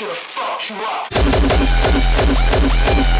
should've fucked you up.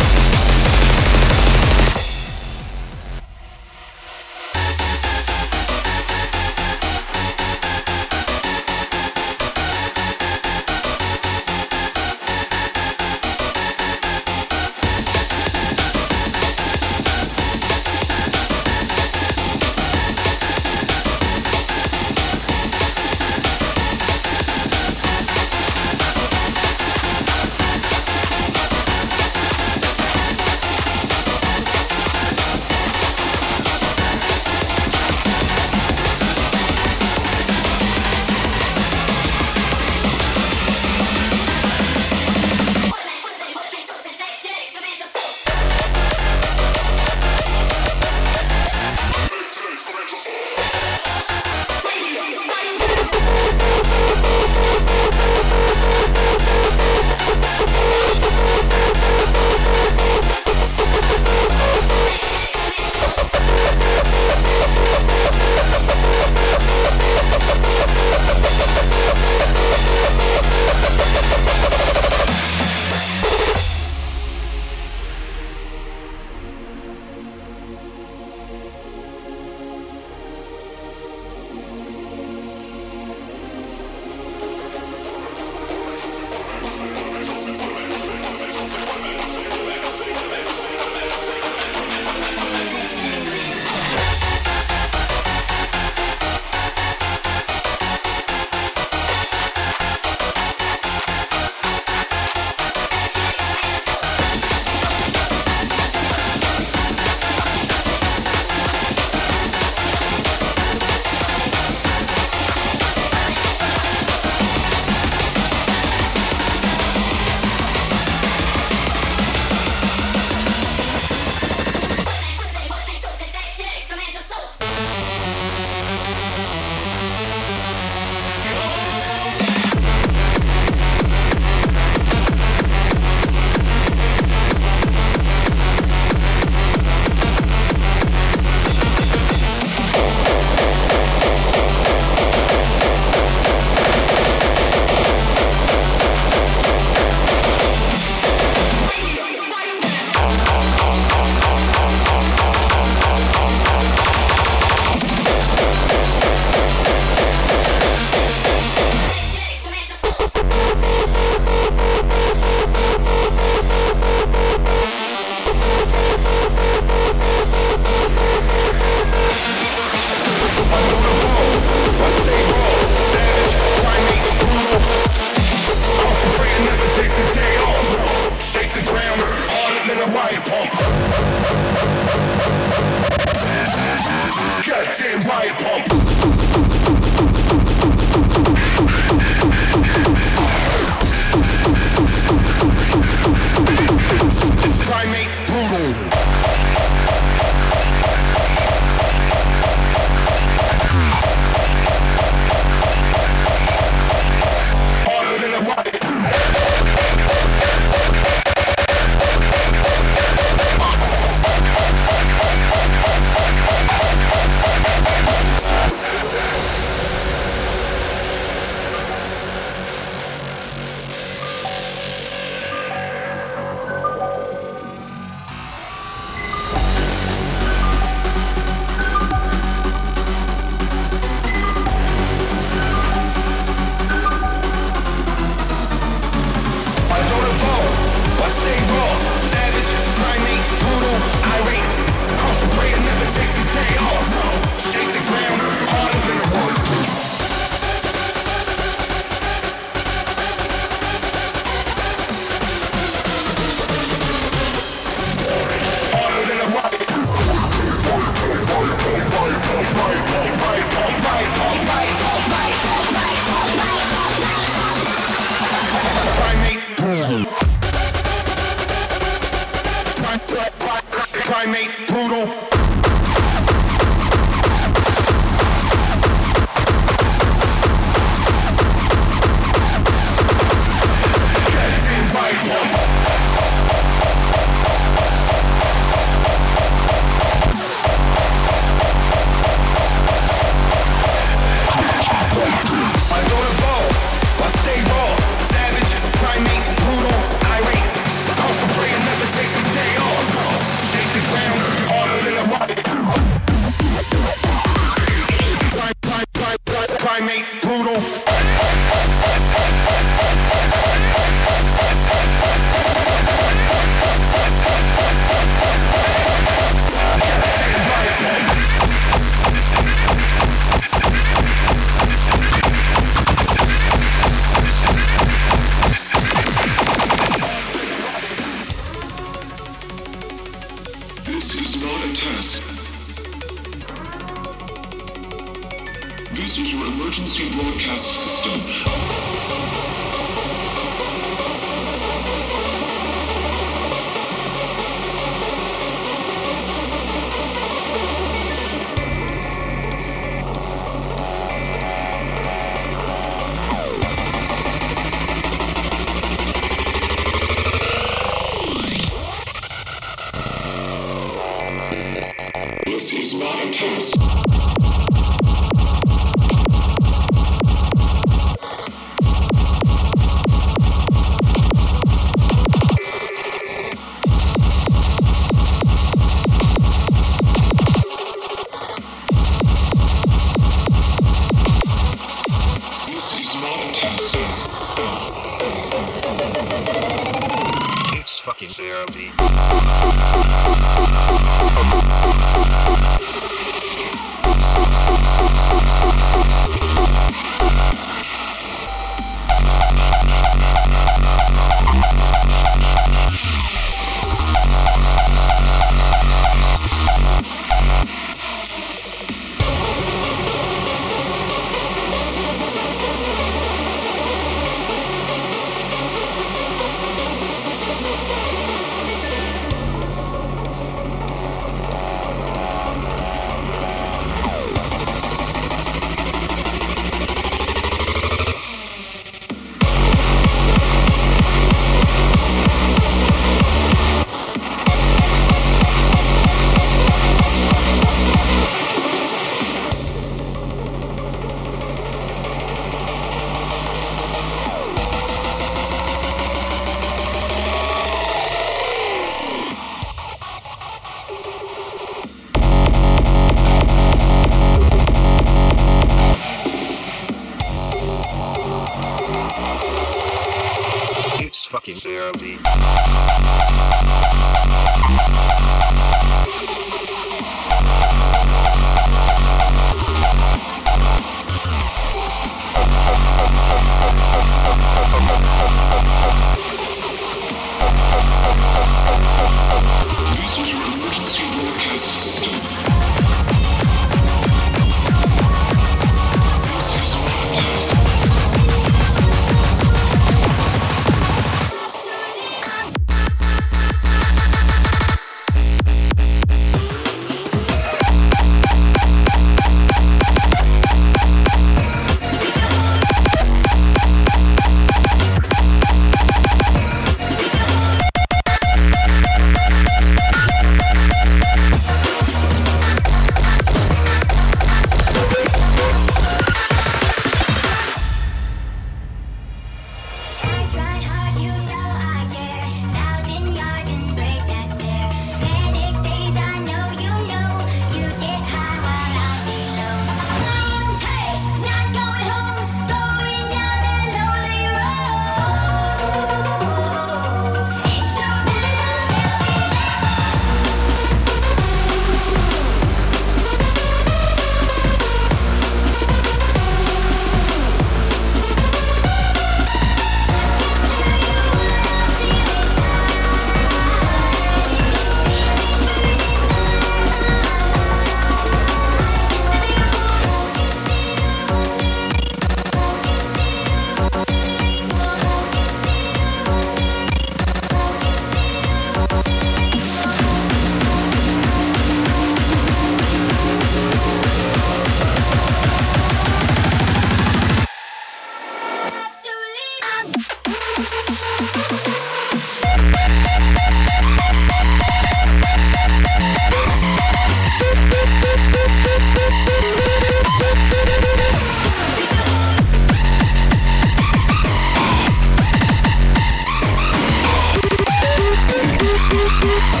Peace.